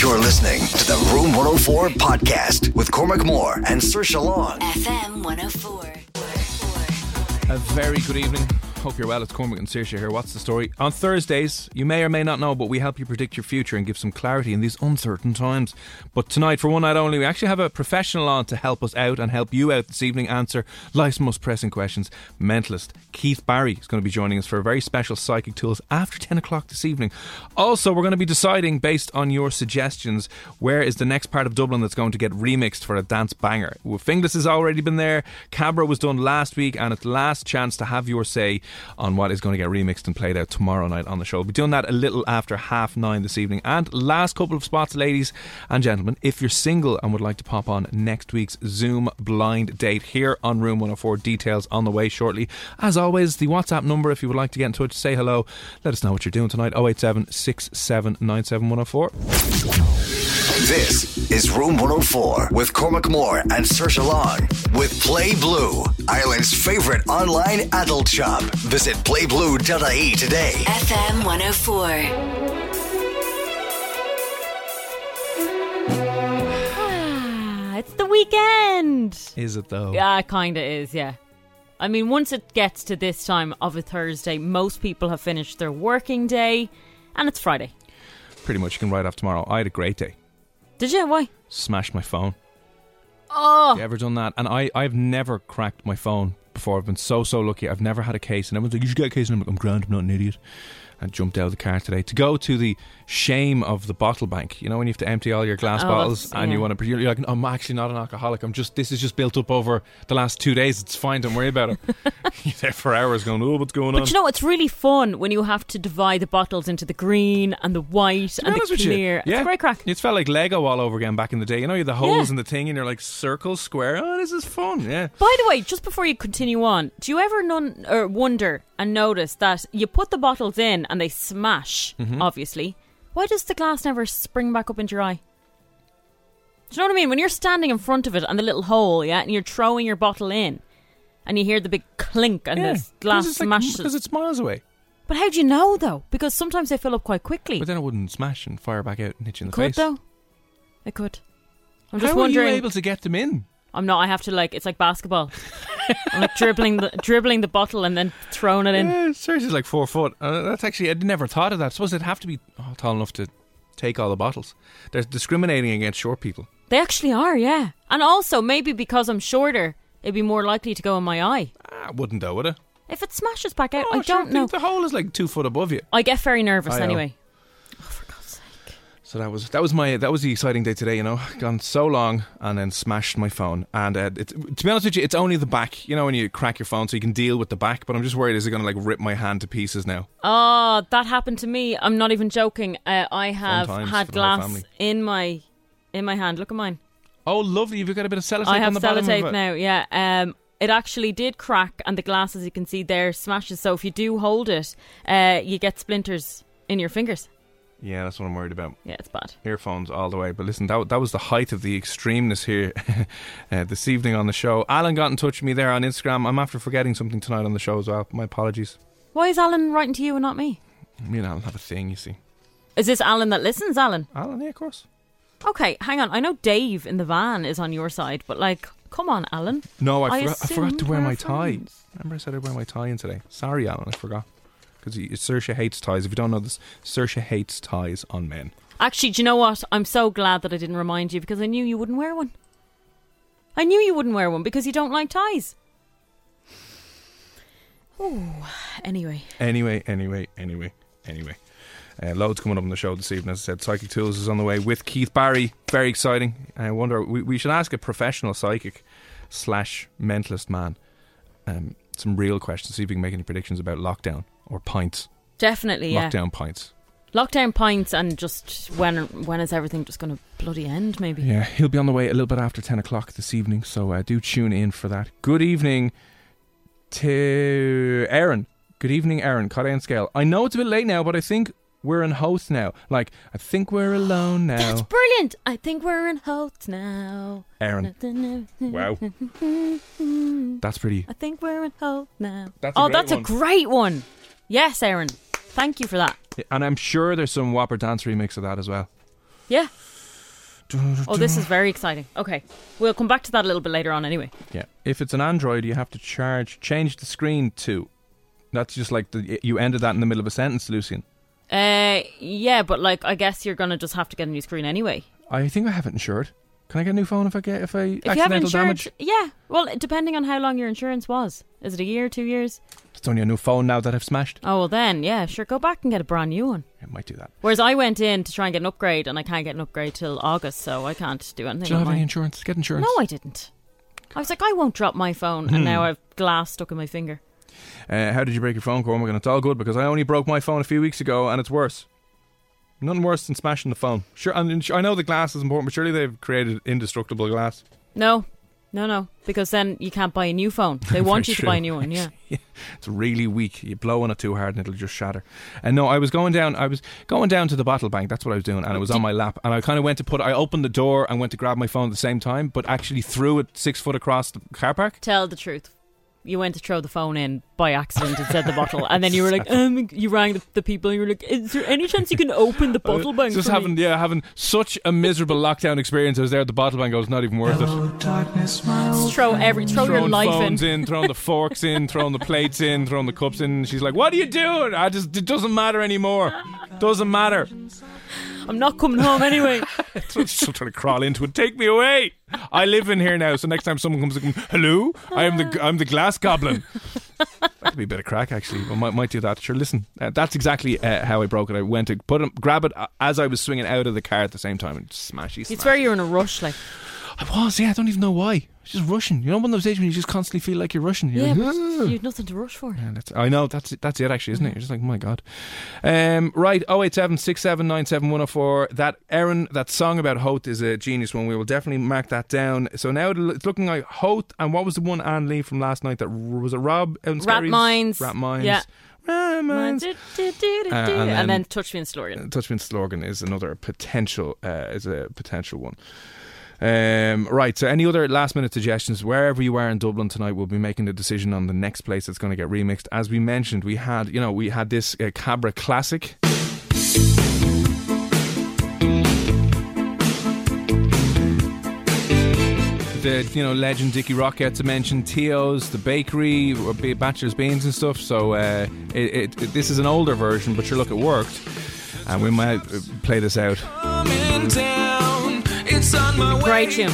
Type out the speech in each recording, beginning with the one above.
You're listening to the Room 104 podcast with Cormac Moore and Saoirse Long. FM 104. A very good evening. Hope you're well. It's Cormac and Saoirse here. What's the story? On Thursdays, you may or may not know, but we help you predict your future and give some clarity in these uncertain times. But tonight, for one night only, we actually have a professional on to help us out and help you out this evening answer life's most pressing questions. Mentalist Keith Barry is going to be joining us for a very special psychic tools after 10 o'clock this evening. Also, we're going to be deciding, based on your suggestions, where is the next part of Dublin that's going to get remixed for a dance banger. Well, Finglas has already been there, Cabra was done last week, and it's last chance to have your say on what is going to get remixed and played out tomorrow night on the show. We'll be doing that a little after half nine this evening. And last couple of spots, ladies and gentlemen, if you're single and would like to pop on next week's Zoom blind date here on Room 104, details on the way shortly. As always, the WhatsApp number if you would like to get in touch, say hello, let us know what you're doing tonight 087 6797 104. This is Room 104 with Cormac Moore and Saoirse Long with Play Blue, Ireland's favorite online adult shop. Visit playblue.ie today. FM 104. Ah, it's the weekend. Is it though? Yeah, kinda is, yeah. I mean, once it gets to this time of a Thursday, most people have finished their working day, and it's Friday. Pretty much, you can write off tomorrow. I had a great day. Did you? Why? Smashed my phone. Oh, You ever done that? And I, I've never cracked my phone before. I've been so, so lucky. I've never had a case. And everyone's like, you should get a case. And I'm like, I'm grand, I'm not an idiot. And jumped out of the car today to go to the shame of the bottle bank. You know, when you have to empty all your glass Oh, bottles and you want to, you're like, I'm actually not an alcoholic. I'm just, this is just built up over the last two days. It's fine. Don't worry about it. you're there for hours going, oh, what's going on? but you know, it's really fun when you have to divide the bottles into the green and the white To and the honest with you, clear. It's a great crack. It felt like Lego all over again back in the day. You know, you had the holes Yeah. in the thing and you're like circle, square. Oh, this is fun. Yeah. By the way, just before you continue on, do you ever none, or wonder and notice that you put the bottles in and they smash, Mm-hmm. obviously? Why does the glass never spring back up into your eye? Do you know what I mean? When you're standing in front of it and the little hole, yeah, and you're throwing your bottle in, and you hear the big clink and yeah. the glass it's like- smashes. Because it's miles away. but how do you know though? Because sometimes they fill up quite quickly. But then it wouldn't smash and fire back out and hit you in the could face. though. It could. I'm just How wondering. are you able to get them in? I'm not. I have to like. It's like basketball. I'm like dribbling the dribbling the bottle and then throwing it in. Yeah, seriously, like four foot. Uh, that's actually I never thought of that. I suppose it'd have to be oh, tall enough to take all the bottles. They're discriminating against short people. They actually are, yeah. And also maybe because I'm shorter, it'd be more likely to go in my eye. Ah, wouldn't though, would it? If it smashes back out, Oh, I don't the- know. The hole is like two foot above you. I get very nervous I anyway. So that was that was my that was the exciting day today. You know, gone so long and then smashed my phone. And uh, it, to be honest with you, it's only the back. You know, when you crack your phone, so you can deal with the back. But I'm just worried is it going to like rip my hand to pieces now? Oh, that happened to me. I'm not even joking. Uh, I have had the glass in my in my hand. Look at mine. Oh, lovely! You've got a bit of sellotape I on have the bottom of sellotape now. Yeah. Um, it actually did crack, and the glass, as you can see there, smashes. So if you do hold it, uh, you get splinters in your fingers. Yeah, that's what I'm worried about. Yeah, it's bad. earphones all the way. But listen, that, that was the height of the extremeness here uh, this evening on the show. Alan got in touch with me there on Instagram. I'm after forgetting something tonight on the show as well. My apologies. Why is Alan writing to you and not me? Me and Alan have a thing, you see. Is this Alan that listens, Alan? Alan, yeah, of course. Okay, hang on. I know Dave in the van is on your side, but like, come on, Alan. No, I, I forgot, I forgot to wear my tie. Remember I said I'd wear my tie in today. Sorry, Alan, I forgot. Because Saoirse hates ties. If you don't know this, Saoirse hates ties on men. Actually, do you know what? I'm so glad that I didn't remind you because I knew you wouldn't wear one. I knew you wouldn't wear one because you don't like ties. Oh, anyway. Anyway, anyway, anyway, anyway. Uh, loads coming up on the show this evening. As I said, Psychic Tools is on the way with Keith Barry. Very exciting. I wonder, we, we should ask a professional psychic slash mentalist man um, some real questions, see if we can make any predictions about lockdown or pints. Definitely, yeah. Lockdown pints. Lockdown pints and just when when is everything just going to bloody end? Maybe. Yeah, he'll be on the way a little bit after 10 o'clock this evening, so uh, do tune in for that. Good evening to Aaron. Good evening, Aaron. Cut scale. I know it's a bit late now, but I think we're in Howth now. Like, I think we're alone now. That's brilliant. I think we're in Howth now. Aaron. Wow. That's pretty. I think we're in Howth now. That's oh, that's one. a great one. Yes, Aaron. Thank you for that. And I'm sure there's some Whopper dance remix of that as well. Yeah. Oh, this is very exciting. Okay, we'll come back to that a little bit later on. Anyway. Yeah. If it's an Android, you have to charge, change the screen to. That's just like the, you ended that in the middle of a sentence, Lucian. Uh, yeah, but like, I guess you're gonna just have to get a new screen anyway. I think I have it insured. Can I get a new phone if I get if I If you have accidental insurance, damage? yeah. Well, depending on how long your insurance was, is it a year, two years? It's only a new phone now that I've smashed. Oh well, then yeah, sure, go back and get a brand new one. I might do that. Whereas I went in to try and get an upgrade, and I can't get an upgrade till August, so I can't do anything. Do you have any insurance? Get insurance. No, I didn't. I was like, I won't drop my phone, Hmm. and now I've glass stuck in my finger. Uh, how did you break your phone, Cormac? And it's all good because I only broke my phone a few weeks ago, and it's worse. Nothing worse than smashing the phone. Sure, and I know the glass is important, but surely they've created indestructible glass. No, no, no, because then you can't buy a new phone. They want you to true. buy a new one. Yeah. It's really weak. You blow on it too hard and it'll just shatter. And no, I was going down. I was going down to the bottle bank. That's what I was doing, and it was on my lap. And I kind of went to put. I opened the door and went to grab my phone at the same time, but actually threw it six foot across the car park. Tell the truth. You went to throw the phone in by accident and of the bottle, and then you were like, um, you rang the, the people. You were like, "Is there any chance you can open the bottle bank?" Just for me?" having, yeah, having such a miserable lockdown experience. I was there at the bottle bank. I was not even worth it. Just throw every, throw your throwing life phones in. in, throwing the forks in, throwing the plates in, throwing the cups in. She's like, "What are you doing?" I just it doesn't matter anymore. Doesn't matter. I'm not coming home anyway. Still trying to crawl into it. Take me away. I live in here now, so next time someone comes, in, hello, I am the I'm the glass goblin. That could be a bit of crack, actually. I might, might do that. Sure, listen, uh, that's exactly uh, how I broke it. I went to put it, grab it uh, as I was swinging out of the car at the same time, and smashy. it's smash. where you're in a rush, like. I was, yeah. I don't even know why. Just rushing. You know, one of those days when you just constantly feel like you're rushing. You're Yeah, like, but "Ah." you've nothing to rush for. Yeah, that's, I know that's it, that's it actually, isn't it? You're just like, oh my god. Um, right, 087 That Aaron, that song about Howth is a genius one. We will definitely mark that down. So now it's looking like Howth, and what was the one Anne Lee from last night? That was it Rob and Rathmines. Rat Minds. Yeah. Do, Uh, and and, then- then, touch me in slogan. Touchman slogan is another potential uh, is a potential one. Um, right. So, any other last minute suggestions? Wherever you are in Dublin tonight, we'll be making the decision on the next place that's going to get remixed. As we mentioned, we had you know we had this uh, Cabra classic. The you know legend Dickie Rock gets a mention. Tio's, the bakery, Batchelor's Beans and stuff. So uh, it, it, it- this is an older version, but sure, look, it worked, and we might uh, play this out. Great tune.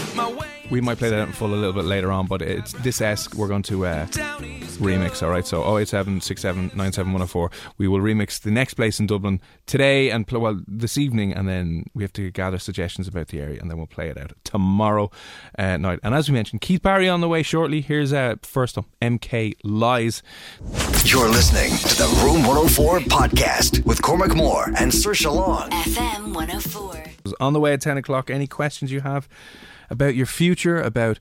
We might play that out in full a little bit later on, but it's this esque we're going to uh, remix. All right, so 087 104. We will remix the next place in Dublin today and pl- well this evening, and then we have to gather suggestions about the area, and then we'll play it out tomorrow uh, night. And as we mentioned, Keith Barry on the way shortly. Here's uh, first up, MK Lies. You're listening to the Room 104 podcast with Cormac Moore and Saoirse Long. FM 104. on the way at 10 o'clock. Any questions you have about your future, about,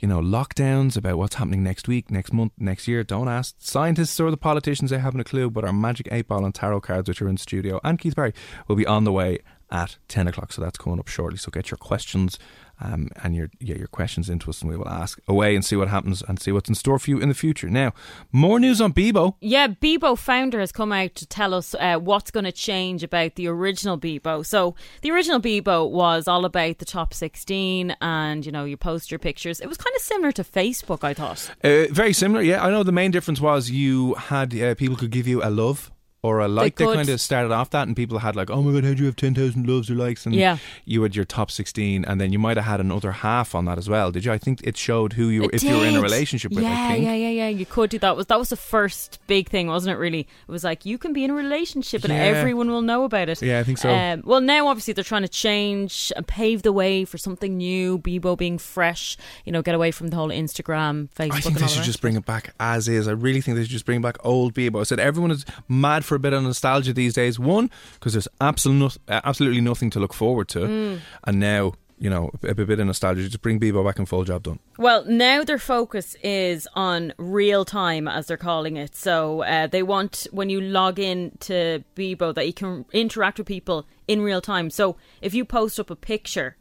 you know, lockdowns, about what's happening next week, next month, next year, don't ask scientists or the politicians. They haven't a clue, but our magic 8 ball and tarot cards, which are in studio, and Keith Barry will be on the way at 10 o'clock. So that's coming up shortly. So get your questions um, and your yeah, your questions into us, and we will ask away and see what happens and see what's in store for you in the future. Now, more news on Bebo. Yeah, Bebo founder has come out to tell us uh, what's going to change about the original Bebo. So the original Bebo was all about the top 16 and, you know, you post your pictures. It was kind of similar to Facebook, I thought. Uh, very similar, yeah. I know the main difference was you had uh, people could give you a love or a like. They, could. kind of started off that, and people had like, "Oh my god, how do you have ten thousand loves or likes?" And Yeah. you had your top sixteen, and then you might have had another half on that as well. Did you? I think it showed who you were, if you were in a relationship with. Yeah, yeah, yeah, yeah. You could do that. Was that was the first big thing, wasn't it? Really, it was like you can be in a relationship and Yeah. everyone will know about it. Yeah, I think so. Um, well, now obviously they're trying to change and pave the way for something new. Bebo being fresh, you know, get away from the whole Instagram, Facebook. I think they should just bring it back as is. I really think they should just bring back old Bebo. I said everyone is mad for a bit of nostalgia these days. One, because there's absolutely, absolutely nothing to look forward to, Mm. and now you know a, bit of nostalgia. Just bring Bebo back and full job done. Well, now their focus is on real time, as they're calling it. So uh, they want when you log in to Bebo that you can interact with people in real time. So if you post up a picture,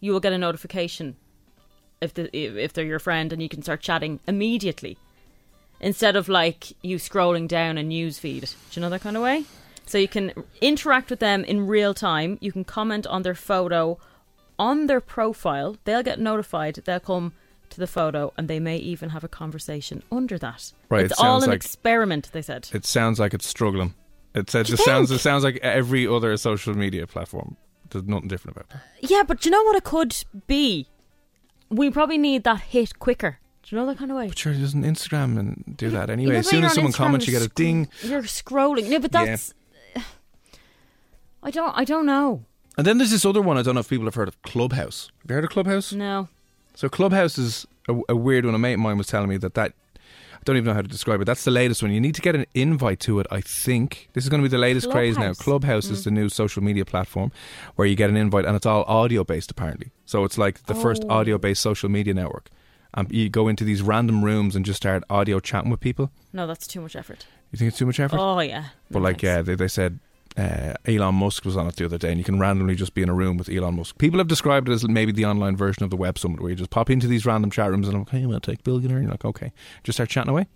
you will get a notification if the if they're your friend, and you can start chatting immediately instead of like you scrolling down a news feed. Do you know that kind of way? So you can interact with them in real time. You can comment on their photo on their profile. They'll get notified. They'll come to the photo and they may even have a conversation under that. Right, It's it all an like- experiment, they said. It sounds like it's struggling. It said you just sounds. It sounds like every other social media platform. There's nothing different about it. Yeah, but do you know what it could be? We probably need that hit quicker. Do you know that kind of way? But sure, doesn't Instagram and do that anyway? You know, as soon as someone Instagram, comments, you get a ding. You're scrolling. No, but Yeah. that's. I don't. I don't know. And then there's this other one. I don't know if people have heard of Clubhouse. Have you heard of Clubhouse? No. So Clubhouse is a, a weird one. A mate of mine was telling me that that I don't even know how to describe it. That's the latest one. You need to get an invite to it. I think this is going to be the latest craze now. Clubhouse. Clubhouse is mm. the new social media platform where you get an invite, and it's all audio based apparently. So it's like the first Oh. audio based social media network. And you go into these random rooms and just start audio chatting with people. No, that's too much effort. You think it's too much effort? Oh yeah. But No, like, thanks. yeah, they, they said uh, Elon Musk was on it the other day, and you can randomly just be in a room with Elon Musk. People have described it as maybe the online version of the Web Summit, where you just pop into these random chat rooms and I'm like, hey, I'm going to take billionaire. And you're like, okay, just start chatting away.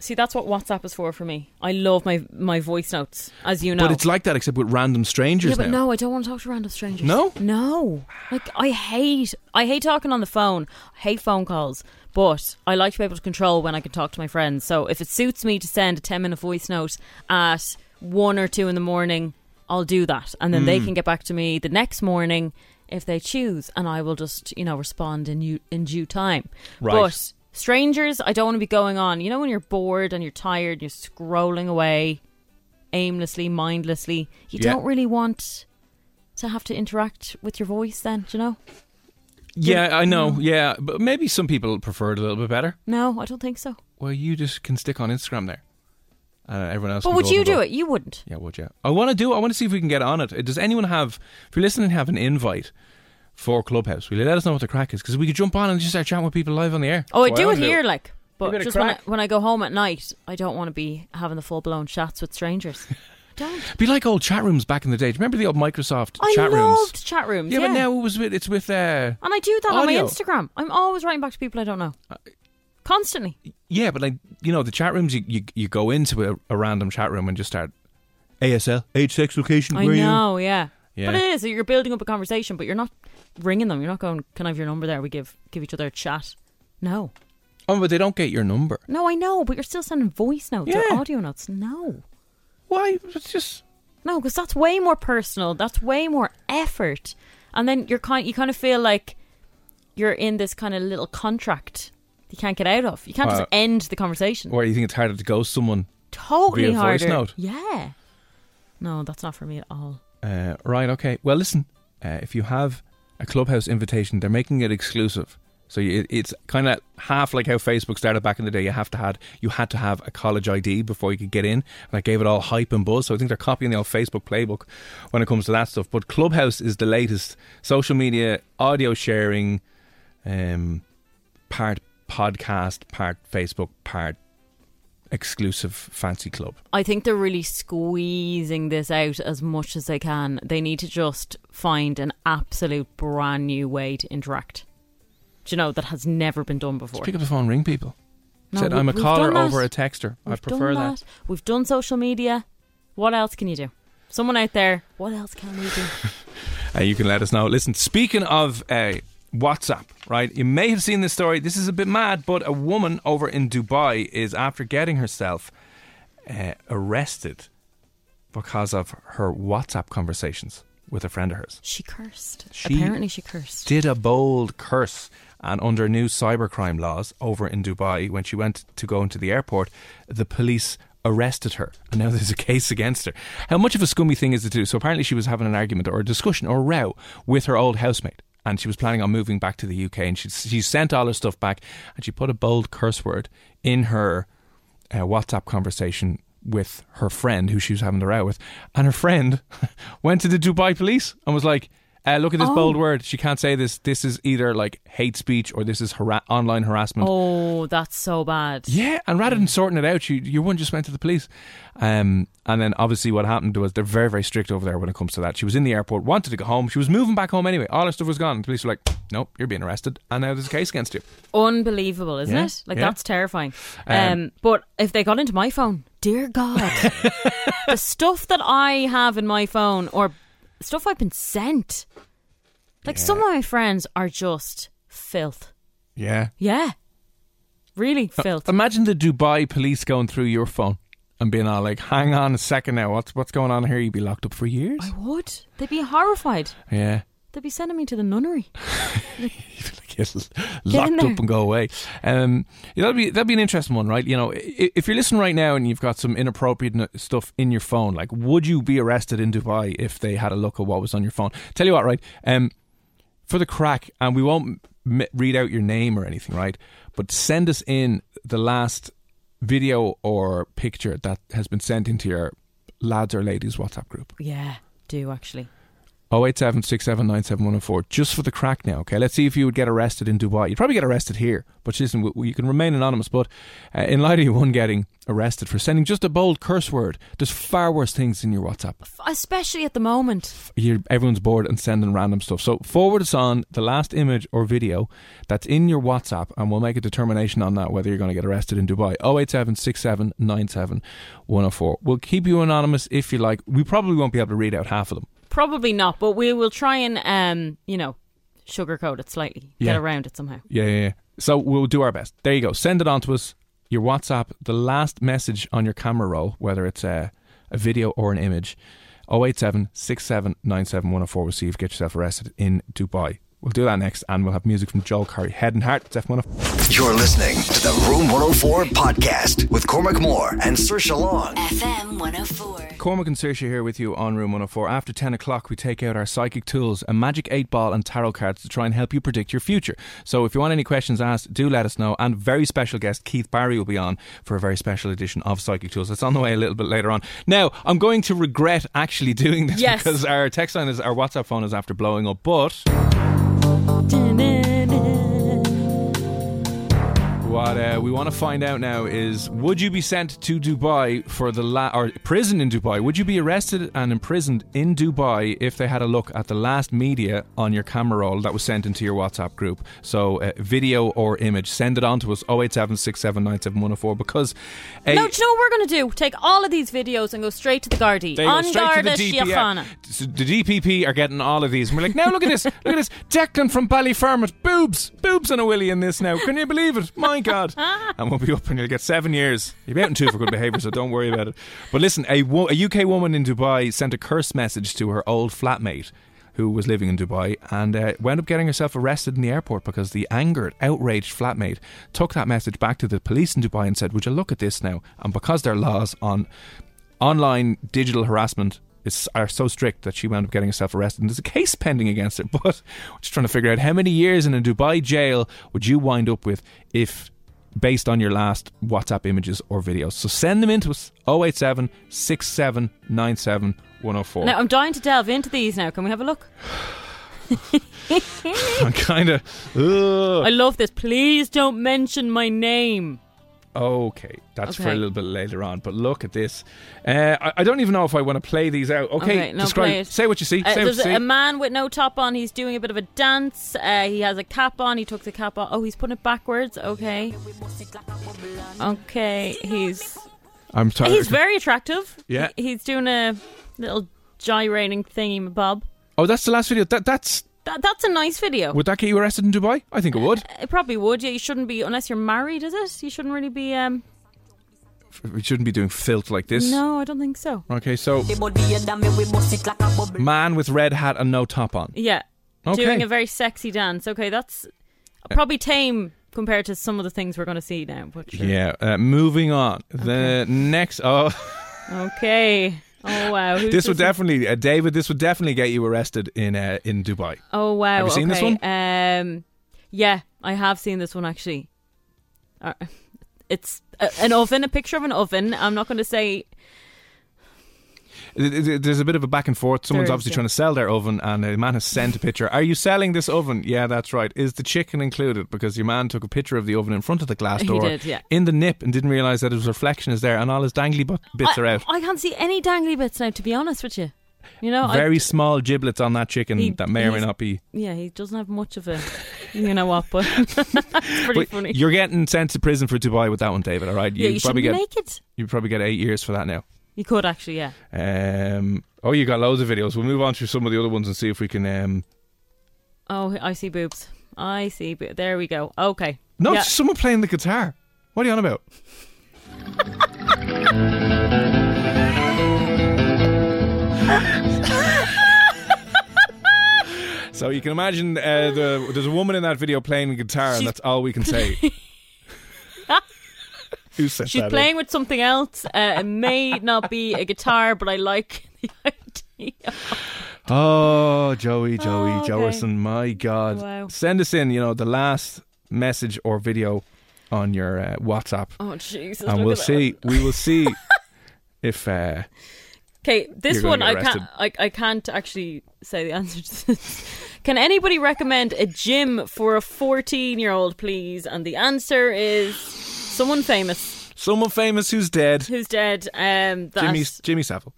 See, that's what WhatsApp is for for me. I love my my voice notes, as you know. But it's like that, except with random strangers yeah, but now. no, I don't want to talk to random strangers. No? no. Like I hate, I hate talking on the phone. I hate phone calls. But I like to be able to control when I can talk to my friends. So if it suits me to send a ten minute voice note at one or two in the morning, I'll do that, and then Hmm. they can get back to me the next morning if they choose, and I will just you know respond in you in due time. Right. But strangers, I don't want to be going on. You know when you're bored and you're tired, you're scrolling away aimlessly, mindlessly. You Yeah. don't really want to have to interact with your voice then, do you know? Yeah, I know. Yeah, but maybe some people prefer it a little bit better. No, I don't think so. Well, you just can stick on Instagram there. Uh, everyone else. But would you do go. it? You wouldn't. Yeah, would you? I want to do. it. I want to see if we can get on it. Does anyone have? If you're listening, have an invite for Clubhouse. Will you let us know what the crack is? Because we could jump on and just start chatting with people live on the air. Oh, I That's do what it wanna here, like. Give But a just when I, crack. when I go home at night, I don't want to be having the full blown chats with strangers. don't. Be like old chat rooms back in the day. Do you remember the old Microsoft I chat loved rooms? chat rooms. Yeah, Yeah, but now it was with, it's with. Uh, and I do that on audio. my Instagram. I'm always writing back to people I don't know. Constantly. yeah, but like you know, the chat rooms you you, you go into a, a random chat room and just start ASL age sex location. I where are you? know, yeah. Yeah. But it is. You're building up a conversation, but you're not ringing them. You're not going, can I have your number there? We give give each other a chat. No. Oh, but they don't get your number. No, I know, but you're still sending voice notes Yeah. or audio notes. No. Why? It's just No, because that's way more personal. That's way more effort. And then you're kind, you kind of feel like you're in this kind of little contract you can't get out of. You can't Uh, just end the conversation. or you think it's harder to ghost someone. totally via voice harder. note. Yeah. No, that's not for me at all. Uh, right, okay. Well, listen, uh, if you have a clubhouse invitation, they're making it exclusive. So you, it's kind of half like how Facebook started back in the day. You have to had you had to have a college ID before you could get in, and that gave it all hype and buzz. So I think they're copying the old Facebook playbook when it comes to that stuff. But Clubhouse is the latest social media audio sharing, um, part podcast, part Facebook, part exclusive fancy club. I think they're really squeezing this out as much as they can. They need to just find an absolute brand new way to interact. Do you know that has never been done before? Just pick up the phone, ring people. No, Said we- I'm a caller over a texter. I We've prefer that. that. We've done social media. What else can you do? Someone out there, what else can we do? Uh, you can let us know. Listen, speaking of uh, WhatsApp, right? You may have seen this story. This is a bit mad, but a woman over in Dubai is after getting herself uh, arrested because of her WhatsApp conversations with a friend of hers. She cursed. She Apparently, she cursed. Did a bold curse. And under new cybercrime laws over in Dubai, when she went to go into the airport, the police arrested her. And now there's a case against her. How much of a scummy thing is it to do? So apparently she was having an argument or a discussion or a row with her old housemate. And she was planning on moving back to the UK. And she, she sent all her stuff back. And she put a bold curse word in her uh, WhatsApp conversation with her friend who she was having the row with. And her friend went to the Dubai police and was like, uh, look at this Oh. bold word. She can't say this. This is either like hate speech or this is hara- online harassment. Oh, that's so bad. Yeah, and rather than sorting it out, you you your one just went to the police. Um, and then obviously what happened was they're very very strict over there when it comes to that. She was in the airport, wanted to go home. She was moving back home anyway. All her stuff was gone. And the police were like, "Nope, you're being arrested." And now there's a case against you. Unbelievable, isn't Yeah, it? Like yeah. that's terrifying. Um, Um, but if they got into my phone, dear God, the stuff that I have in my phone or stuff I've been sent, like some of my friends are just filth. Yeah. Yeah, really uh, filth. Imagine the Dubai police going through your phone and being all like, "Hang on a second now, what's what's going on here? You'd be locked up for years." I would. They'd be horrified. Yeah. They'd be sending me to the nunnery. get locked there. up and go away. Um, yeah, that'd be that'd be an interesting one, right? You know, if you're listening right now and you've got some inappropriate stuff in your phone, like, would you be arrested in Dubai if they had a look at what was on your phone? Tell you what, right? Um, for the crack, and we won't m- read out your name or anything, right? But send us in the last video or picture that has been sent into your lads or ladies WhatsApp group. Yeah, do actually. 087 6797104 just for the crack now, okay? Let's see if you would get arrested in Dubai. You'd probably get arrested here, but listen, you can remain anonymous. But uh, in light of you one getting arrested for sending just a bold curse word, there's far worse things in your WhatsApp. Especially at the moment. You're, everyone's bored and sending random stuff. So forward us on the last image or video that's in your WhatsApp, and we'll make a determination on that whether you're going to get arrested in Dubai. 087 104. We'll keep you anonymous if you like. We probably won't be able to read out half of them. Probably not, but we will try and, um, you know, sugarcoat it slightly. Yeah. Get around it somehow. Yeah, yeah, yeah. So we'll do our best. There you go. Send it on to us. Your WhatsApp, the last message on your camera roll, whether it's a, a video or an image, 087 6797 104. We'll see if you get yourself arrested in Dubai. We'll do that next, and we'll have music from Joel Corry. Head and Heart, it's F104. You're listening to the Room 104 podcast with Cormac Moore and Saoirse Long. FM 104. Cormac and Saoirse here with you on Room 104. After 10 o'clock, we take out our psychic tools, a magic 8 ball, and tarot cards to try and help you predict your future. So if you want any questions asked, do let us know. And very special guest Keith Barry will be on for a very special edition of Psychic Tools. It's on the way a little bit later on. Now, I'm going to regret actually doing this Yes. because our text line is, our WhatsApp phone is after blowing up, but. Didn't What uh, we want to find out now is: Would you be sent to Dubai for the la- or prison in Dubai? Would you be arrested and imprisoned in Dubai if they had a look at the last media on your camera roll that was sent into your WhatsApp group? So, uh, video or image, send it on to us 087 because a, no, do you know what we're going to do? Take all of these videos and go straight to the Gardaí. They go On straight to the DPP. So the DPP are getting all of these. And we're like, now look at this. Look at this. Declan from Ballyfermot. Boobs. Boobs and a willy in this now. Can you believe it? My God. and we'll be up and you'll get seven years. You'll be out in two for good behaviour, so don't worry about it. But listen, a, a UK woman in Dubai sent a curse message to her old flatmate who was living in Dubai and uh, wound up getting herself arrested in the airport because the angered, outraged flatmate took that message back to the police in Dubai and said, Would you look at this now? And because their laws on online digital harassment are so strict that she wound up getting herself arrested. And there's a case pending against her. But just trying to figure out how many years in a Dubai jail would you wind up with if based on your last WhatsApp images or videos. So send them in to us 087 6797 104. Now, I'm dying to delve into these now. Can we have a look? I'm kind of. I love this. Please don't mention my name. Okay, that's for a little bit later on. But look at this. Uh, I, I don't even know if I want to play these out. Okay, no, describe. Say what you see. Uh, say what there's you see. a, man with no top on. He's doing a bit of a dance. Uh, he has a cap on. He took the cap off. Oh, he's putting it backwards. Okay. Okay. He's I'm sorry. he's very attractive. Yeah. He- he's doing a little gyrating thingy bob. Oh, that's the last video. That that's That, that's a nice video. would that get you arrested in Dubai? I think it would. It probably would. Yeah, you shouldn't be unless you're married. Is it? You shouldn't really be. Um. we shouldn't be doing filth like this. No, I don't think so. Okay, so man with red hat and no top on. Yeah. Okay. Doing a very sexy dance. Okay, that's probably tame compared to some of the things we're going to see now. But sure. Yeah. Uh, moving on. The next. Oh, Okay. Oh wow. This would definitely, uh, David. This would definitely get you arrested in uh, in Dubai. Oh wow. Have you seen this okay. Um, yeah, I have seen this one actually. Uh, it's a, an oven, a picture of an oven. I'm not going to say. There's a bit of a back and forth. Someone's is, obviously yeah. trying to sell their oven, and a man has sent a picture. Are you selling this oven? Yeah, that's right. Is the chicken included? Because your man took a picture of the oven in front of the glass He door did, yeah. in the nip and didn't realise that his reflection is there, and all his dangly bu- bits I, are out. I can't see any dangly bits now. To be honest with you, you know, Very I, small giblets on that chicken He- that may or may not be. yeah, he doesn't have much of a. You know what? But it's pretty But funny. You're getting sent to prison for Dubai with that one, David. All right, yeah, you probably get make it. you probably get eight years for that now. You could actually, yeah. Um, oh, you got loads of videos. We'll move on to some of the other ones and see if we can. Um, Oh, I see boobs. I see. Bo- there we go. Okay. no, Yeah. someone playing the guitar. What are you on about? so you can imagine uh, the, there's a woman in that video playing the guitar, and that's all we can say. Who said She's that? playing with something else. Uh, it may not be a guitar, but I like the idea. Oh, Joey, Joey, Oh, okay. Joerson, my God. Wow. Send us in, you know, the last message or video on your uh, WhatsApp. Oh Jesus! and we'll see. We will see if. Uh, Okay, this one I can't. I, I can't actually say the answer to this. Can anybody recommend a gym for a fourteen-year-old, please? And the answer is someone famous someone famous who's dead. who's dead. Um, that Jimmy Jimmy Savile.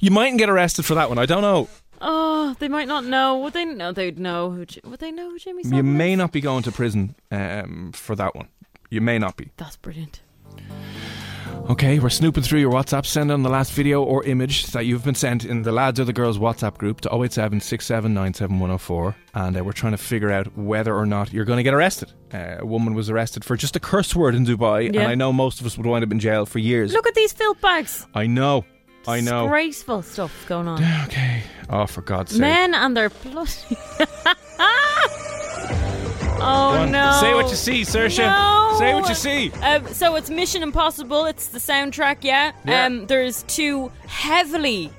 you mightn't get arrested for that one. I don't know. Oh, they might not know. Would they know? They'd know who. Would they know who Jimmy? You may is? not be going to prison um, for that one. You may not be. That's brilliant. Okay, we're snooping through your WhatsApp. Send on the last video or image that you've been sent in the Lads or the Girls WhatsApp group to 087 6797104. And uh, we're trying to figure out whether or not you're going to get arrested. Uh, a woman was arrested for just a curse word in Dubai. And I know most of us would wind up in jail for years. Look at these filth bags. I know. I know. Disgraceful stuff going on. Okay. Oh, for God's sake. Men and their bloody. oh Go on. no! Say what you see, Saoirse. No. Say what you see. Um, so it's Mission Impossible. It's the soundtrack. Yeah. Yeah. Um, there's two heavily,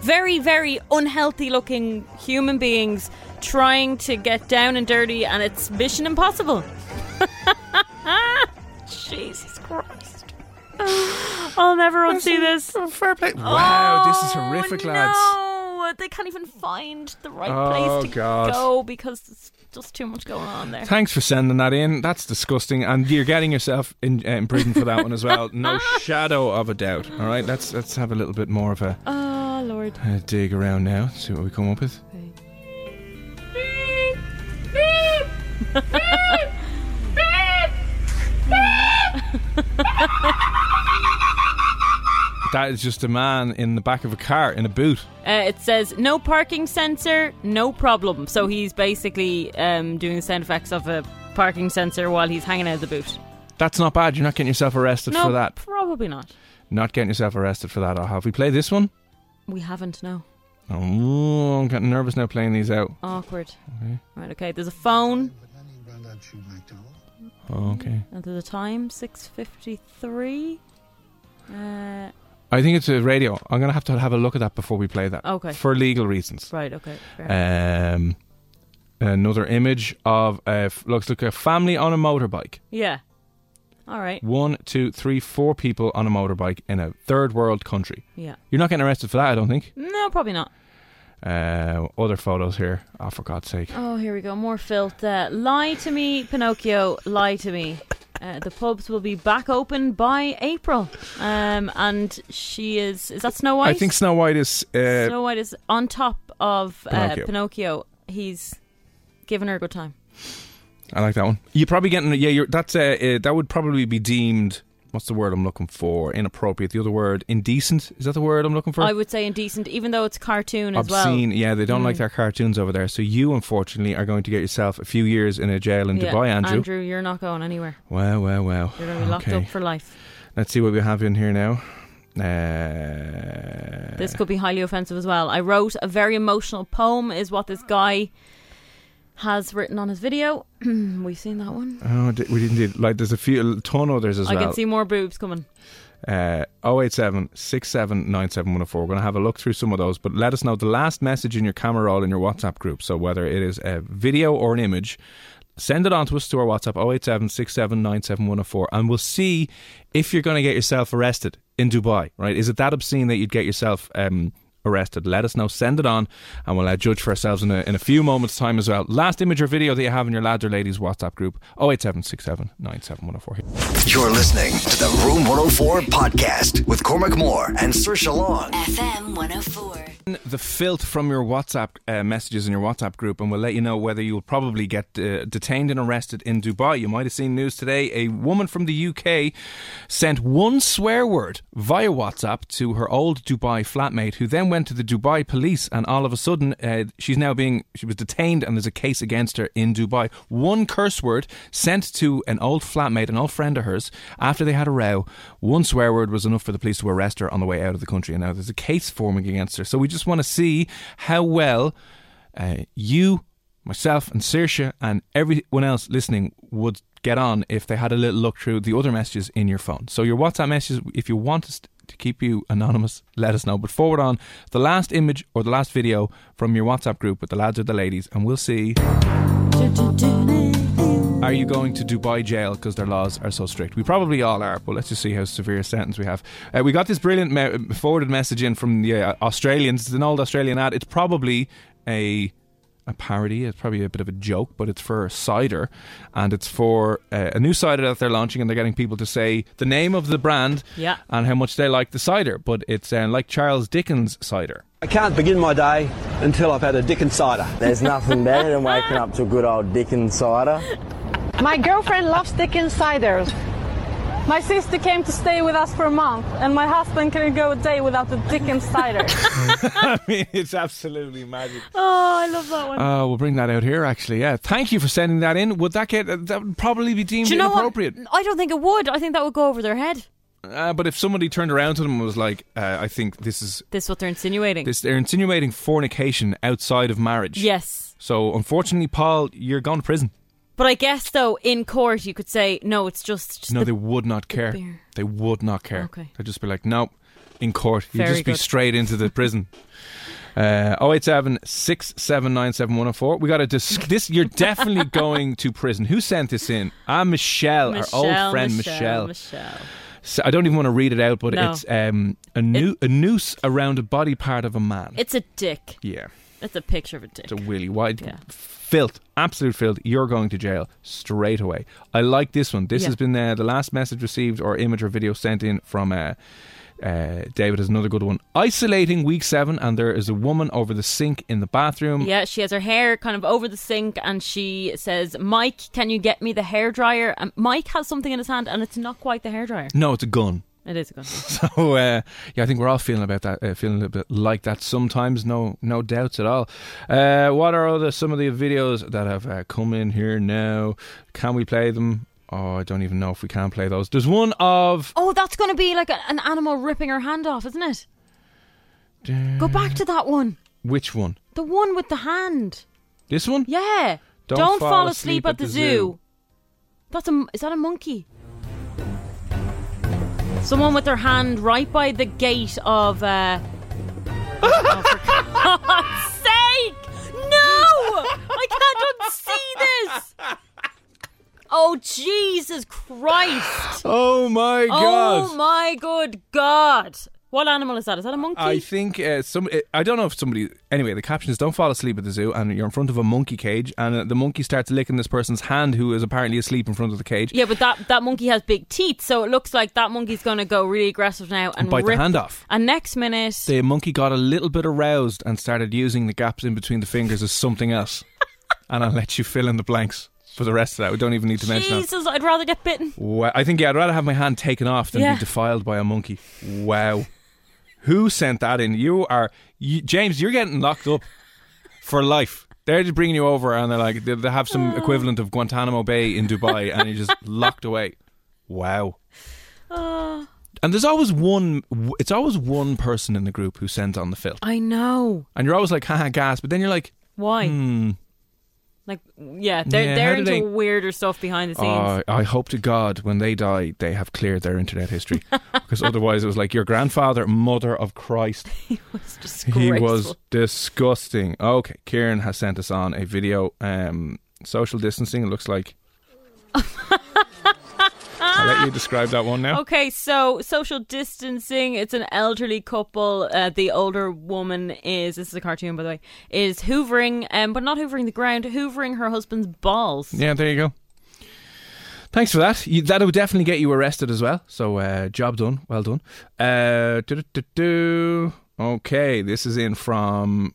very very unhealthy looking human beings trying to get down and dirty, and it's Mission Impossible. Jesus Christ! I'll never unsee this. Fair play. Wow, this is Oh, horrific, no. lads. They can't even find the right Oh, place to God. go because there's just too much going on there. Thanks for sending that in. That's disgusting, and you're getting yourself in, uh, in prison for that one as well. No shadow of a doubt. All right, let's let's have a little bit more of a, Oh Lord. a dig around now. See what we come up with. That is just a man in the back of a car in a boot. Uh, it says no parking sensor, no problem. So he's basically um, doing the sound effects of a parking sensor while he's hanging out of the boot. That's not bad. You're not getting yourself arrested no, for that. probably not. Not getting yourself arrested for that. Oh, have we played this one? We haven't. No. Oh, I'm getting nervous now playing these out. Awkward. Right. Okay. There's a phone. Oh, okay. And there's a time six fifty three. Uh, I think it's a radio. I'm going to have to have a look at that before we play that. Okay. For legal reasons. right. Okay. Um, another image of a f- looks like a family on a motorbike. yeah. All right. One, two, three, four people on a motorbike in a third world country. Yeah. You're not getting arrested for that, I don't think. No, probably not. Uh, other photos here. Oh, for God's sake. Oh, here we go. More filth. Uh, lie to me, Pinocchio. Lie to me. Uh, the pubs will be back open by April. Um, and she is. Is that Snow White? I think Snow White is. Uh, Snow White is on top of uh, Pinocchio. Pinocchio. He's giving her a good time. I like that one. You're probably getting. Yeah, you're, that's uh, uh, that would probably be deemed what's the word I'm looking for? Inappropriate. The other word, indecent. Is that the word I'm looking for? I would say indecent, even though it's cartoon as well. Mm. Obscene. Yeah, they don't like their cartoons over there. So you, unfortunately, are going to get yourself a few years in a jail in Yeah, Dubai, Andrew. Andrew, you're not going anywhere. Wow, wow, wow. You're going to be locked Okay. up for life. Let's see what we have in here now. Uh, This could be highly offensive as well. I wrote a very emotional poem, is what this guy has written on his video. We've seen that one. Oh, we didn't do like. There's a few a ton others as I well. I can see more boobs coming. uh, 087 6797104. We're going to have a look through some of those, but let us know the last message in your camera roll in your WhatsApp group. So whether it is a video or an image, send it on to us to our WhatsApp 087 6797104 and we'll see if you're going to get yourself arrested in Dubai, right? Is it that obscene that you'd get yourself um, arrested? Let us know. Send it on and we'll uh, judge for ourselves in a, in a few moments' time as well. Last image or video that you have in your lads or ladies WhatsApp group 087 6797104. You're listening to the Room 104 podcast with Cormac Moore and Saoirse Long. FM 104. the filth from your WhatsApp uh, messages in your WhatsApp group, and we'll let you know whether you'll probably get uh, detained and arrested in Dubai. You might have seen news today. A woman from the UK sent one swear word via WhatsApp to her old Dubai flatmate, who then went to the Dubai police, and all of a sudden, uh, she's now being she was detained, and there's a case against her in Dubai. One curse word sent to an old flatmate, an old friend of hers, after they had a row. One swear word was enough for the police to arrest her on the way out of the country, and now there's a case forming against her. So we just want to see how well uh, you, myself, and Saoirse, and everyone else listening would get on if they had a little look through the other messages in your phone. So your WhatsApp messages, if you want us to keep you anonymous, let us know. But forward on the last image or the last video from your WhatsApp group with the lads or the ladies, and we'll see. Are you going to Dubai jail because their laws are so strict? We probably all are, but let's just see how severe a sentence we have. Uh, we got this brilliant me- forwarded message in from the uh, Australians. It's an old Australian ad. It's probably a a parody. It's probably a bit of a joke, but it's for cider, and it's for uh, a new cider that they're launching, and they're getting people to say the name of the brand Yeah. and how much they like the cider. But it's uh, like Charles Dickens cider. I can't begin my day until I've had a Dickens cider. There's nothing better than waking up to a good old Dickens cider. My girlfriend loves Dickens ciders. My sister came to stay with us for a month, and my husband couldn't go a day without a Dickens cider. I mean, it's absolutely magic. Oh, I love that one. Uh, we'll bring that out here, actually. Yeah, thank you for sending that in. Would that get uh, that would probably be deemed Do you know what? inappropriate? I don't think it would. I think that would go over their head. Uh, but if somebody turned around to them and was like, uh, "I think this is This is what they're insinuating. this," they're insinuating fornication outside of marriage. Yes. So unfortunately, Paul, you're going to prison. But I guess though, in court, you could say no. It's just No, the- they would not care. beer. They would not care. Okay. They'd just be like, "No." In court, you'd just be good. straight into the prison. Uh, 087 6797104. We got to dis- this. You're definitely going to prison. Who sent this in? Ah, Michelle, Michelle, our old friend Michelle. Michelle. Michelle. So I don't even want to read it out, but No. it's um, a, noo- a noose around a body part of a man. It's a dick. yeah, It's a picture of a dick. it's a willy wide Yeah. filth, absolute filth. You're going to jail straight away. I like this one. This Yeah. has been uh, the last message received or image or video sent in from uh, uh, David. Is another good one. Isolating week seven, and there is a woman over the sink in the bathroom. Yeah, she has her hair kind of over the sink, and she says, "Mike, can you get me the hair dryer?" And Mike has something in his hand, and it's not quite the hair dryer. No, it's a gun. It is a. So uh, yeah, I think we're all feeling about that, uh, feeling a little bit like that sometimes. No, no doubts at all. Uh, what are other some of the videos that have uh, come in here now? Can we play them? Oh, I don't even know if we can play those. There's one of Oh, that's going to be like a, an animal ripping her hand off, isn't it? Go back to that one. which one? The one with the hand. This one? Yeah. Don't fall, fall asleep, at the, zoo. That's a. Is that a monkey? Someone with their hand right by the gate of. Uh, oh, for God's sake! No! I can't unsee this! Oh, Jesus Christ! Oh my god! Oh my good God! What animal is that? Is that a monkey? I think uh, some. uh, I don't know if somebody. Anyway, the caption is: "Don't fall asleep at the zoo," and you're in front of a monkey cage, and uh, the monkey starts licking this person's hand, who is apparently asleep in front of the cage. Yeah, but that, that monkey has big teeth, so it looks like that monkey's going to go really aggressive now and, And bite the rip- hand off. And next minute, The monkey got a little bit aroused and started using the gaps in between the fingers as something else. and I'll let you fill in the blanks. for the rest of that. We don't even need to mention that. Jesus, I'd rather get bitten. Wow. I think yeah, I'd rather have my hand taken off than Yeah. be defiled by a monkey. Wow. Who sent that in? You are you, James. You're getting locked up for life. They're just bringing you over, and they're like they they have some equivalent of Guantanamo Bay in Dubai, and you're just locked away. Wow. Oh, And there's always one. It's always one person in the group who sends on the filth, I know. and you're always like, "Haha, gas," but then you're like, Why? "Hmm." Like, yeah, they're Yeah, they're into they- weirder stuff behind the scenes. Oh, I hope to God when they die, they have cleared their internet history, because otherwise it was like your grandfather, mother of Christ. he was He was disgusting. Okay, Kieran has sent us on a video. Um, social distancing. It looks like. I'll let you describe that one now. Okay, so social distancing. It's an elderly couple. Uh, the older woman is this is a cartoon, by the way. Is hoovering, um, but not hoovering the ground, hoovering her husband's balls. Yeah, there you go. Thanks for that. You, that would definitely get you arrested as well. So, uh, job done. Well done. Uh. Okay, this is in from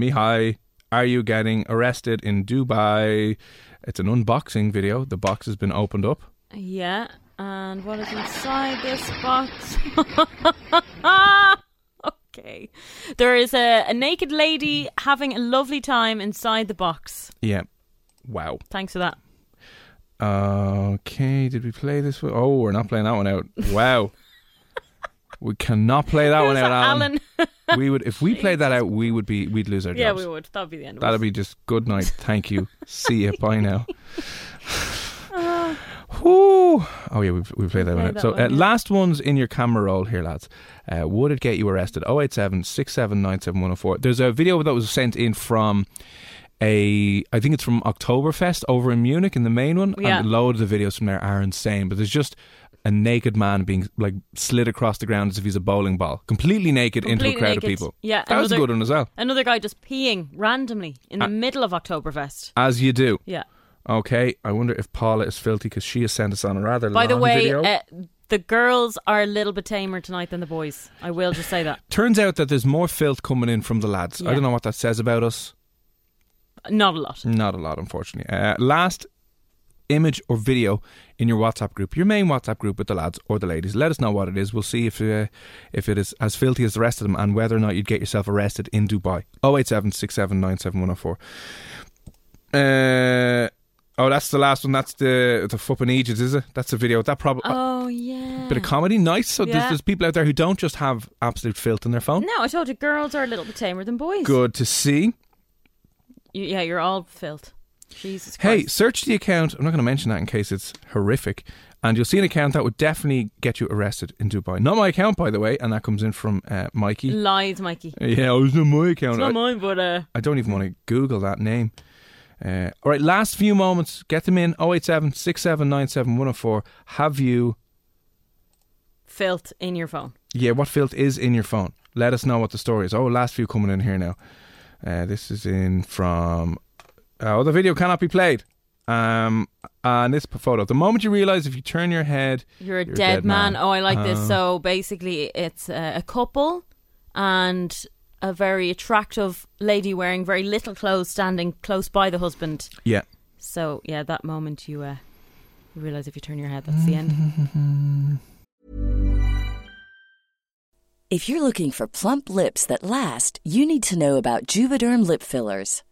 Mihai. Are you getting arrested in Dubai? It's an unboxing video. The box has been opened up. Yeah, and what is inside this box? okay, there is a, a naked lady having a lovely time inside the box. Yeah. Wow. Thanks for that. Okay, did we play this one? Oh, we're not playing that one out. Wow. we cannot play that one out, Alan. Alan? we would if we played that out, we would be we'd lose our yeah, jobs. we would. That'd be the end of That'd be just good night. Thank you. See you. Bye now. Oh yeah, we've we played that one. that So one, uh, yeah. last ones in your camera roll here, lads. Uh, would it get you arrested? 087 6797104. There's a video that was sent in from a I think it's from Oktoberfest over in Munich in the main one. Yeah. And a load of the videos from there are insane. But there's just a naked man being like slid across the ground as if he's a bowling ball, completely naked into a crowd naked. of people. Yeah, that was a good one as well. Another guy just peeing randomly in the Uh, middle of Oktoberfest. As you do. Yeah. Okay, I wonder if Paula is filthy because she has sent us on a rather. By the way, uh, the girls are a little bit tamer tonight than the boys. I will just say that. Turns out that there's more filth coming in from the lads. I don't know what that says about us. Not a lot. Not a lot, unfortunately. Uh, last image or video in your WhatsApp group, your main WhatsApp group with the lads or the ladies. Let us know what it is. We'll see if uh, if it is as filthy as the rest of them and whether or not you'd get yourself arrested in Dubai. 087 6797104. Uh, oh, that's the last one. That's the the Fuppin Egypt, is it? That's the video. That probably. Oh yeah. Bit of comedy, nice. So there's, Yeah. there's people out there who don't just have absolute filth in their phone. No, I told you, girls are a little bit tamer than boys. Good to see. You, yeah, you're all filth. Jesus Christ. Hey, search the account. I'm not going to mention that in case it's horrific. And you'll see an account that would definitely get you arrested in Dubai. Not my account, by the way, and that comes in from uh, Mikey. Lies, Mikey. Yeah, it was not my account. It's not I, mine, but uh, I don't even want to Google that name. Uh, all right, last few moments. Get them in 087 6797 104. Have you, filth in your phone. yeah, what filth is in your phone? Let us know what the story is. Oh, last few coming in here now. Uh, this is in from. Oh, the video cannot be played. Um, and this photo. The moment you realise if you turn your head, You're a dead, man. Oh, I like this. Uh, So basically, it's uh, a couple and a very attractive lady wearing very little clothes standing close by the husband. yeah. So yeah, that moment you uh, you realize if you turn your head, that's the end. If you're looking for plump lips that last, you need to know about Juvederm lip fillers.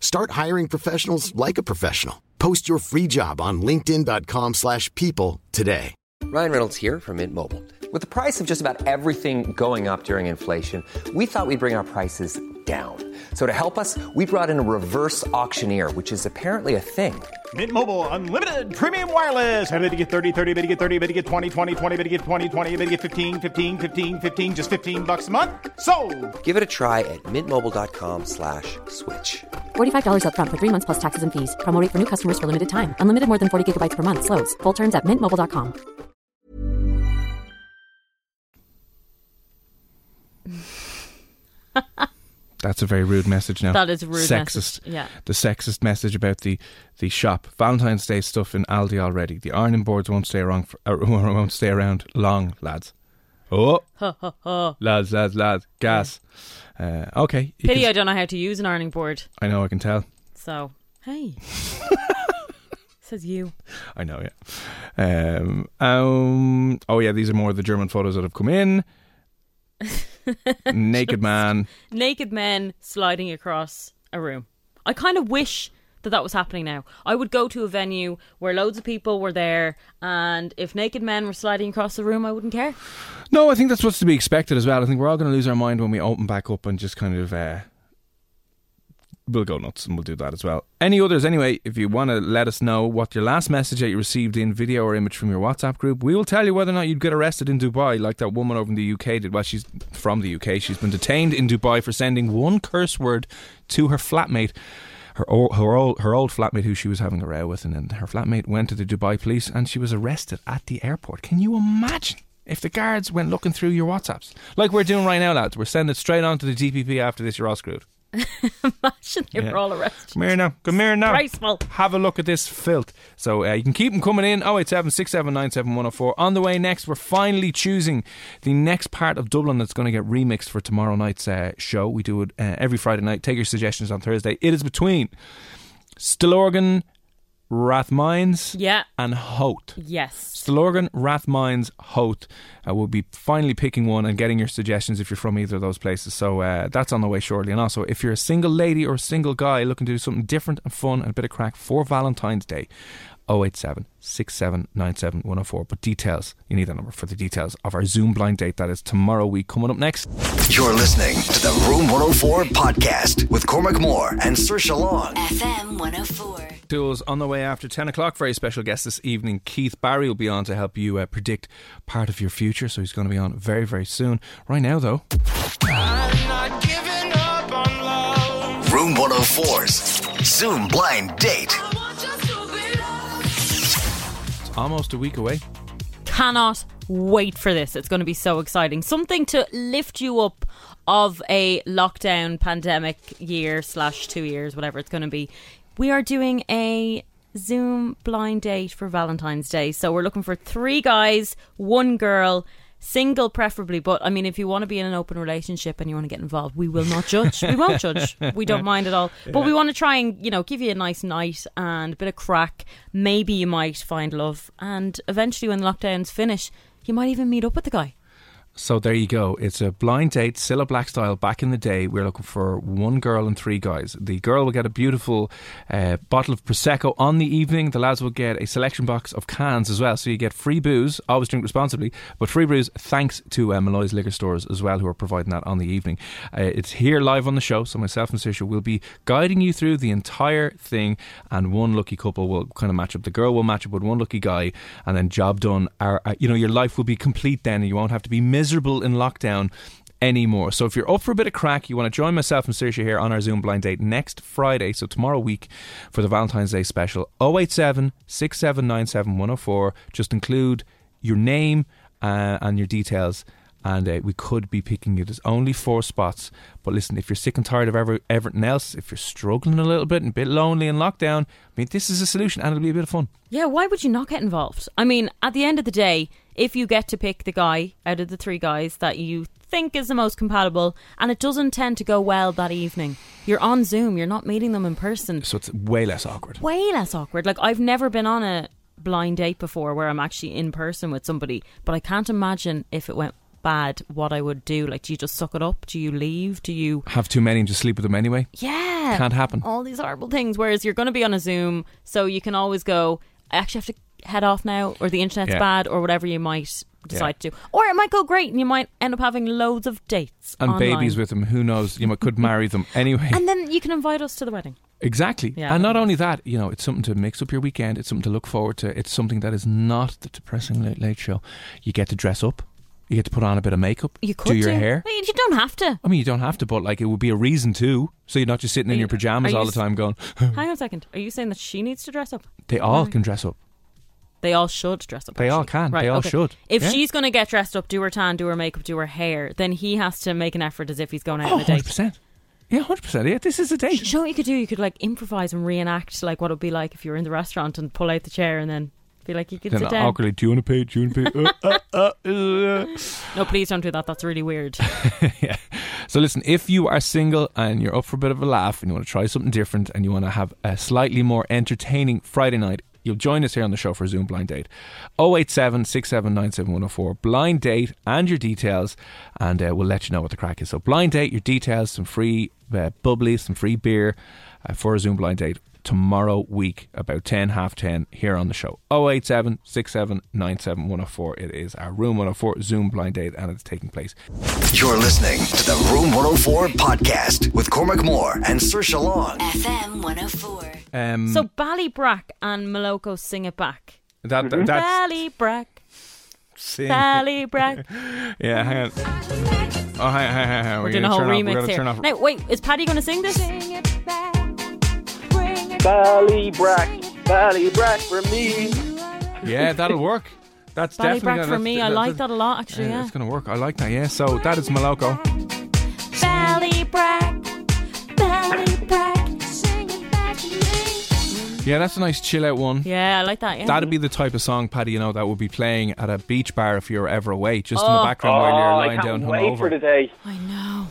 Start hiring professionals like a professional. Post your free job on linkedin.com/people slash people today. Ryan Reynolds here from Mint Mobile. With the price of just about everything going up during inflation, we thought we'd bring our prices down. So to help us, we brought in a reverse auctioneer, which is apparently a thing. Mint Mobile unlimited premium wireless. Ready to get 30, 30, bit to get 30, bit to get 20, 20, 20, bit to get 20, 20, bit to get 15, 15, 15, 15 just 15 bucks a month. So, Give it a try at mintmobile.com slash switch. $45 upfront for three months plus taxes and fees. Promo rate for new customers for limited time. Unlimited more than 40 gigabytes per month. Slows. Full terms at mintmobile.com. That's a very rude message now. That is a rude Sexist. message, yeah. The sexist message about the, the shop. Valentine's Day stuff in Aldi already. The ironing boards won't stay around for, uh, won't stay around long, lads. Oh, Ha ha ha. lads, lads, lads, gas. Uh, okay. you Pity can- I don't know how to use an ironing board. I know, I can tell. So, hey. Says you. I know, yeah. Um, um, oh, yeah, these are more of the German photos that have come in. Naked man. Naked men sliding across a room. I kind of wish that that was happening now. I would go to a venue where loads of people were there, and if naked men were sliding across the room, I wouldn't care. No, I think that's what's to be expected as well. I think we're all going to lose our mind when we open back up and just kind of. Uh, we'll go nuts and we'll do that as well. Any others, anyway, if you want to let us know what your last message that you received in video or image from your WhatsApp group, we will tell you whether or not you'd get arrested in Dubai like that woman over in the UK did. Well, she's from the UK. She's been detained in Dubai for sending one curse word to her flatmate. Her old, her old her old flatmate who she was having a row with, and then her flatmate went to the Dubai police, and she was arrested at the airport. Can you imagine if the guards went looking through your WhatsApps like we're doing right now, lads? We're sending it straight on to the DPP after this. You're all screwed. Imagine they Yeah. were all arrested. Come here now. Come here now. Disgraceful. Have a look at this filth. So uh, you can keep them coming in. 087 6797104. On the way next, we're finally choosing the next part of Dublin that's going to get remixed for tomorrow night's uh, show. We do it uh, every Friday night. Take your suggestions on Thursday. It is between Stillorgan, Rathmines, Yeah. and Howth. Yes. Stillorgan, Rathmines, Howth. Uh, we'll be finally picking one and getting your suggestions if you're from either of those places. So uh, that's on the way shortly. And also, if you're a single lady or a single guy looking to do something different and fun and a bit of crack for Valentine's Day, 087 6797 104. But details, you need that number for the details of our Zoom blind date. That is tomorrow week. Coming up next. You're listening to the Room 104 podcast with Cormac Moore and Saoirse Long. FM 104. Tools on the way after 10 o'clock. Very special guest this evening. Keith Barry will be on to help you uh, predict part of your future. So he's going to be on very, very soon. Right now, though. Room 104's Zoom blind date. Almost a week away. Cannot wait for this. It's going to be so exciting. Something to lift you up of a lockdown pandemic year slash two years, whatever it's going to be. We are doing a Zoom blind date for Valentine's Day. So we're looking for three guys, one girl, single preferably. But I mean, if you want to be in an open relationship and you want to get involved, we will not judge. we won't judge. We don't mind at all. But we want to try and you know give you a nice night and a bit of crack. Maybe you might find love, and eventually, when the lockdowns finish, you might even meet up with the guy. So there you go. It's a blind date, Cilla Black style. Back in the day, we are looking for one girl and three guys. The girl will get a beautiful uh, bottle of prosecco on the evening. The lads will get a selection box of cans as well. So you get free booze. Always drink responsibly, but free booze thanks to uh, Molloy's liquor stores as well, who are providing that on the evening. Uh, it's here live on the show. So myself and Saoirse will be guiding you through the entire thing, and one lucky couple will kind of match up. The girl will match up with one lucky guy, and then job done. Our, uh, you know, your life will be complete then, and you won't have to be miserable in lockdown anymore. So if you're up for a bit of crack, you want to join myself and Saoirse here on our Zoom blind date next Friday, so tomorrow week for the Valentine's Day special 087 6797 104. Just include your name uh, and your details and uh, we could be picking you. There's only four spots, but listen, if you're sick and tired of ever, everything else, if you're struggling a little bit and a bit lonely in lockdown, I mean, this is a solution, and it'll be a bit of fun. Yeah, why would you not get involved? I mean, at the end of the day, if you get to pick the guy out of the three guys that you think is the most compatible and it doesn't tend to go well that evening, you're on Zoom, you're not meeting them in person. So it's way less awkward. Way less awkward. Like, I've never been on a blind date before where I'm actually in person with somebody, but I can't imagine if it went bad what I would do. Like, do you just suck it up? Do you leave? Do you. Have too many and just sleep with them anyway. Yeah. Can't happen. All these horrible things. Whereas you're going to be on a Zoom, so you can always go, I actually have to head off now, or the internet's Yeah. bad, or whatever you might decide to do. Or it might go great and you might end up having loads of dates. And online. babies with them, who knows? You might, could marry them anyway. And then you can invite us to the wedding. Exactly. Yeah. And not only that, you know, it's something to mix up your weekend. It's something to look forward to. It's something that is not the depressing late late show. You get to dress up. You get to put on a bit of makeup. You could do your do. hair. You don't have to. I mean, you don't have to, but like it would be a reason to. So you're not just sitting in your pajamas all you the time going. Hang on a second. Are you saying that she needs to dress up? They all can dress up. They all should dress up. They all can. Right, They all okay. should. If Yeah. she's going to get dressed up, do her tan, do her makeup, do her hair, then he has to make an effort as if he's going out Oh, on a date. 100%. Yeah, hundred percent. Yeah, this is a date. You know what you could do? You could like improvise and reenact like what it would be like if you were in the restaurant and pull out the chair and then be like, you could Then sit down. awkwardly, do you want to pay? Do you want to pay? Uh, uh, uh, uh. No, please don't do that. That's really weird. yeah. So listen, if you are single and you're up for a bit of a laugh and you want to try something different and you want to have a slightly more entertaining Friday night, you'll join us here on the show for Zoom blind date. 087 6797104. Blind date and your details, and uh, we'll let you know what the crack is. So, blind date, your details, some free uh, bubbly, some free beer uh, for a Zoom blind date tomorrow week about 10 half 10 here on the show 087 6797104 it is our room 104 zoom blind date and it's taking place You're listening to the Room 104 podcast with Cormac Moore and Saoirse Long. FM 104. um, so Ballybrack and Moloko sing it back. that, that that's Ballybrack, sing. Ballybrack. yeah hang on oh hang on, hang on, hang on. We're We're doing a whole turn off- we're remix here. turn off- Now, wait, is Paddy going to sing this? Ballybrack, Ballybrack for me. yeah that'll work that's definitely Ballybrack gonna- for that's- me. I like that a lot, actually. yeah, Yeah. it's gonna work I like that yeah so that is Moloko Ballybrack, Ballybrack, sing it back to me. yeah that's a nice chill out one Yeah, I like that. Yeah. That'd be the type of song, Paddy, you know, that would be playing at a beach bar if you were ever away, just in the Oh. background while Oh, you're I lying can't down wait hungover. for the day. I know.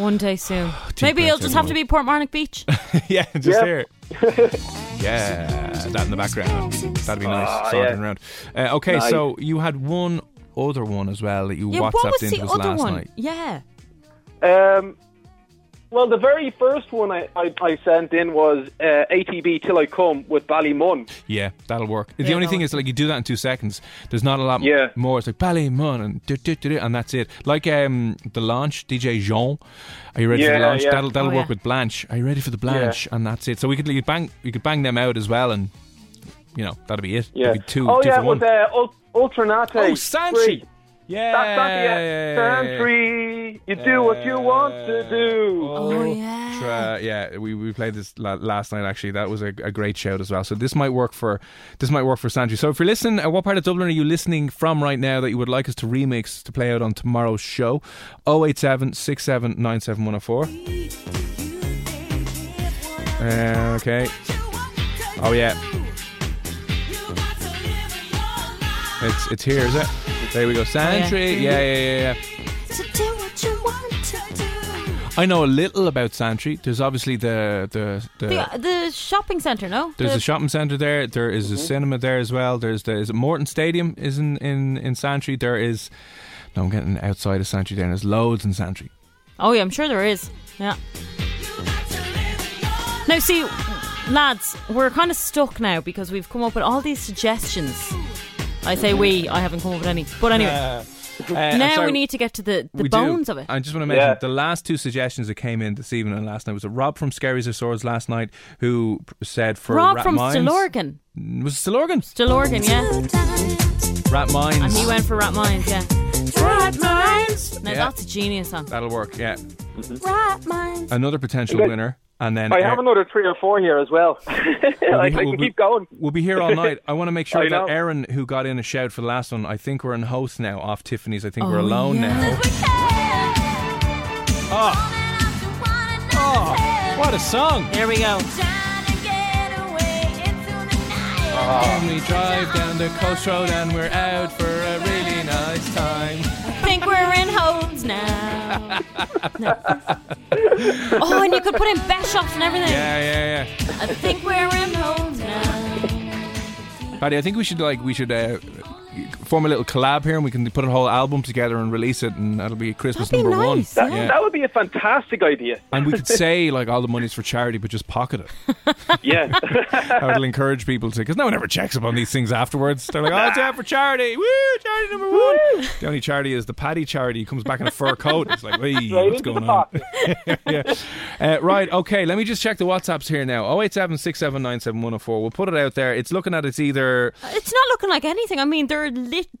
One day soon. Maybe it'll just have to be Port Portmarnock Beach. yeah, just Yep. here. yeah, that in the background. That'd be nice. Ah, sauntering yeah. around. Uh, okay, Nice. so you had one other one as well that you yeah, WhatsApped what was into the us other last one? night. Yeah. Um, well, the very first one I, I, I sent in was uh, ATB Till I Come with Ballymun. Yeah, that'll work. the Yeah, only that thing is, like, you do that in two seconds. There's not a lot Yeah. more. It's like Ballymun and do, do, do, do, and that's it. Like um, the launch, DJ Jean. Are you ready for the Yeah, launch? yeah. That'll that'll Oh, work yeah. with Blanche. Are you ready for the Blanche? And that's it. So we could you could bang you could bang them out as well, and you know that'll be it. Yeah. That'll be two oh, two yeah, for one. with uh, Ul- Ultra Naté. oh, Santry. Free. Yeah, That's not the yeah, yeah, yeah, yeah. Santry. You do what you want to do. Oh, yeah. Tra- yeah, we, we played this la- last night. Actually, that was a, a great shout as well. So this might work for this might work for Santry. So if you're listening, uh, what part of Dublin are you listening from right now that you would like us to remix to play out on tomorrow's show? 087 Uh, okay. Oh yeah. It's it's here, is it? There we go. Oh, Santry. yeah. yeah, yeah, yeah, I know a little about Santry. There's obviously the the the, The, the shopping centre, no? there's the, a shopping centre there. There is a cinema there as well. There's the is it Morton Stadium is in in in Santry. There is no, I'm getting outside of Santry there. There's loads in Santry. Oh, yeah, I'm sure there is. Yeah. Now, see, lads, we're kind of stuck now because we've come up with all these suggestions. I say we, I haven't come up with any. But anyway, Uh, I'm now sorry. we need to get to the, the We do. bones of it. I just want to mention Yeah. the last two suggestions that came in this evening and last night was a Rob from Skerries of Swords last night who said for Rob Rat from Mines, Stillorgan. Was it Stillorgan? Stillorgan, yeah. Rat Mines. And he went for Rat Mines, yeah. Rat minds. Now Yeah. that's a genius song. That'll work. Yeah. Mm-hmm. Rat minds. Another potential winner, and then I have another three or four here as well. like, I we'll can be- keep going. We'll be here all night. I want to make sure I that know. Erin, who got in a shout for the last one, I think we're in Howth now off Tiffany's. I think we're Oh, alone yeah. now. Oh. oh, what a song! Here we go. Ah. And we drive down the coast road and we're out for a really nice time. think we're in homes now. No. oh, and you could put in best shots and everything. Yeah, yeah, yeah. I think we're in homes now. Paddy, I think we should like we should uh, form a little collab here, and we can put a whole album together and release it, and that'll be Christmas That'd be number one. That, Yeah. that would be a fantastic idea. And we could say like all the money's for charity, but just pocket it. Yeah. That'll encourage people to, because no one ever checks up on these things afterwards. They're like, oh, it's out for charity. Woo, charity number one. The only charity is the Paddy charity. He comes back in a fur coat. It's like, hey, Right what's going on? yeah. Uh, right, okay, let me just check the WhatsApps here now. 087 We'll put it out there. It's looking at it's either. It's not looking like anything. I mean, they're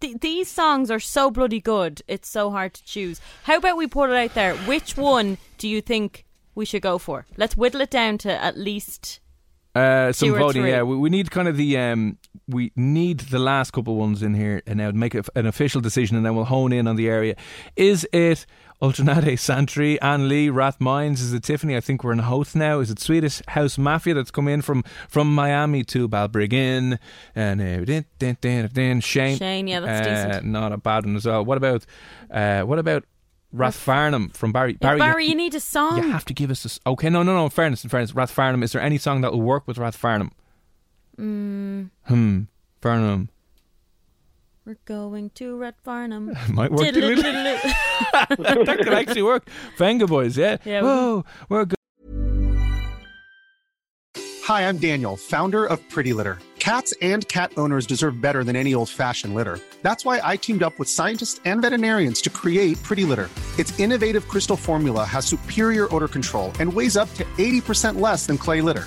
th- these songs are so bloody good. It's so hard to choose. How about we put it out there? Which one do you think we should go for? Let's whittle it down to at least. Uh, some Two or voting, three. yeah. We, we need kind of the um, we need the last couple ones in here, and now make an official decision, and then we'll hone in on the area. Is it Ultra Naté, Santry, Anne Lee, Rath Mines? Is it Tiffany? I think we're in Howth now. Is it Swedish House Mafia that's come in from from Miami to Balbriggan and uh, Shane? Shane, yeah, that's uh, decent. Not a bad one as well. What about uh, what about Rathfarnham from Barry? Yeah, you- Barry, you need a song. you have to give us this. Okay, no, no, no. In fairness, in fairness, Rathfarnham. Is there any song that will work with Rathfarnham? Mm, Hmm. Farnham. We're going to Red Farnham. Might work. That could actually work. Vengaboys, yeah. Yeah, we- Whoa, we're good. Hi, I'm Daniel, founder of Pretty Litter. Cats and cat owners deserve better than any old fashioned litter. That's why I teamed up with scientists and veterinarians to create Pretty Litter. Its innovative crystal formula has superior odor control and weighs up to 80% less than clay litter.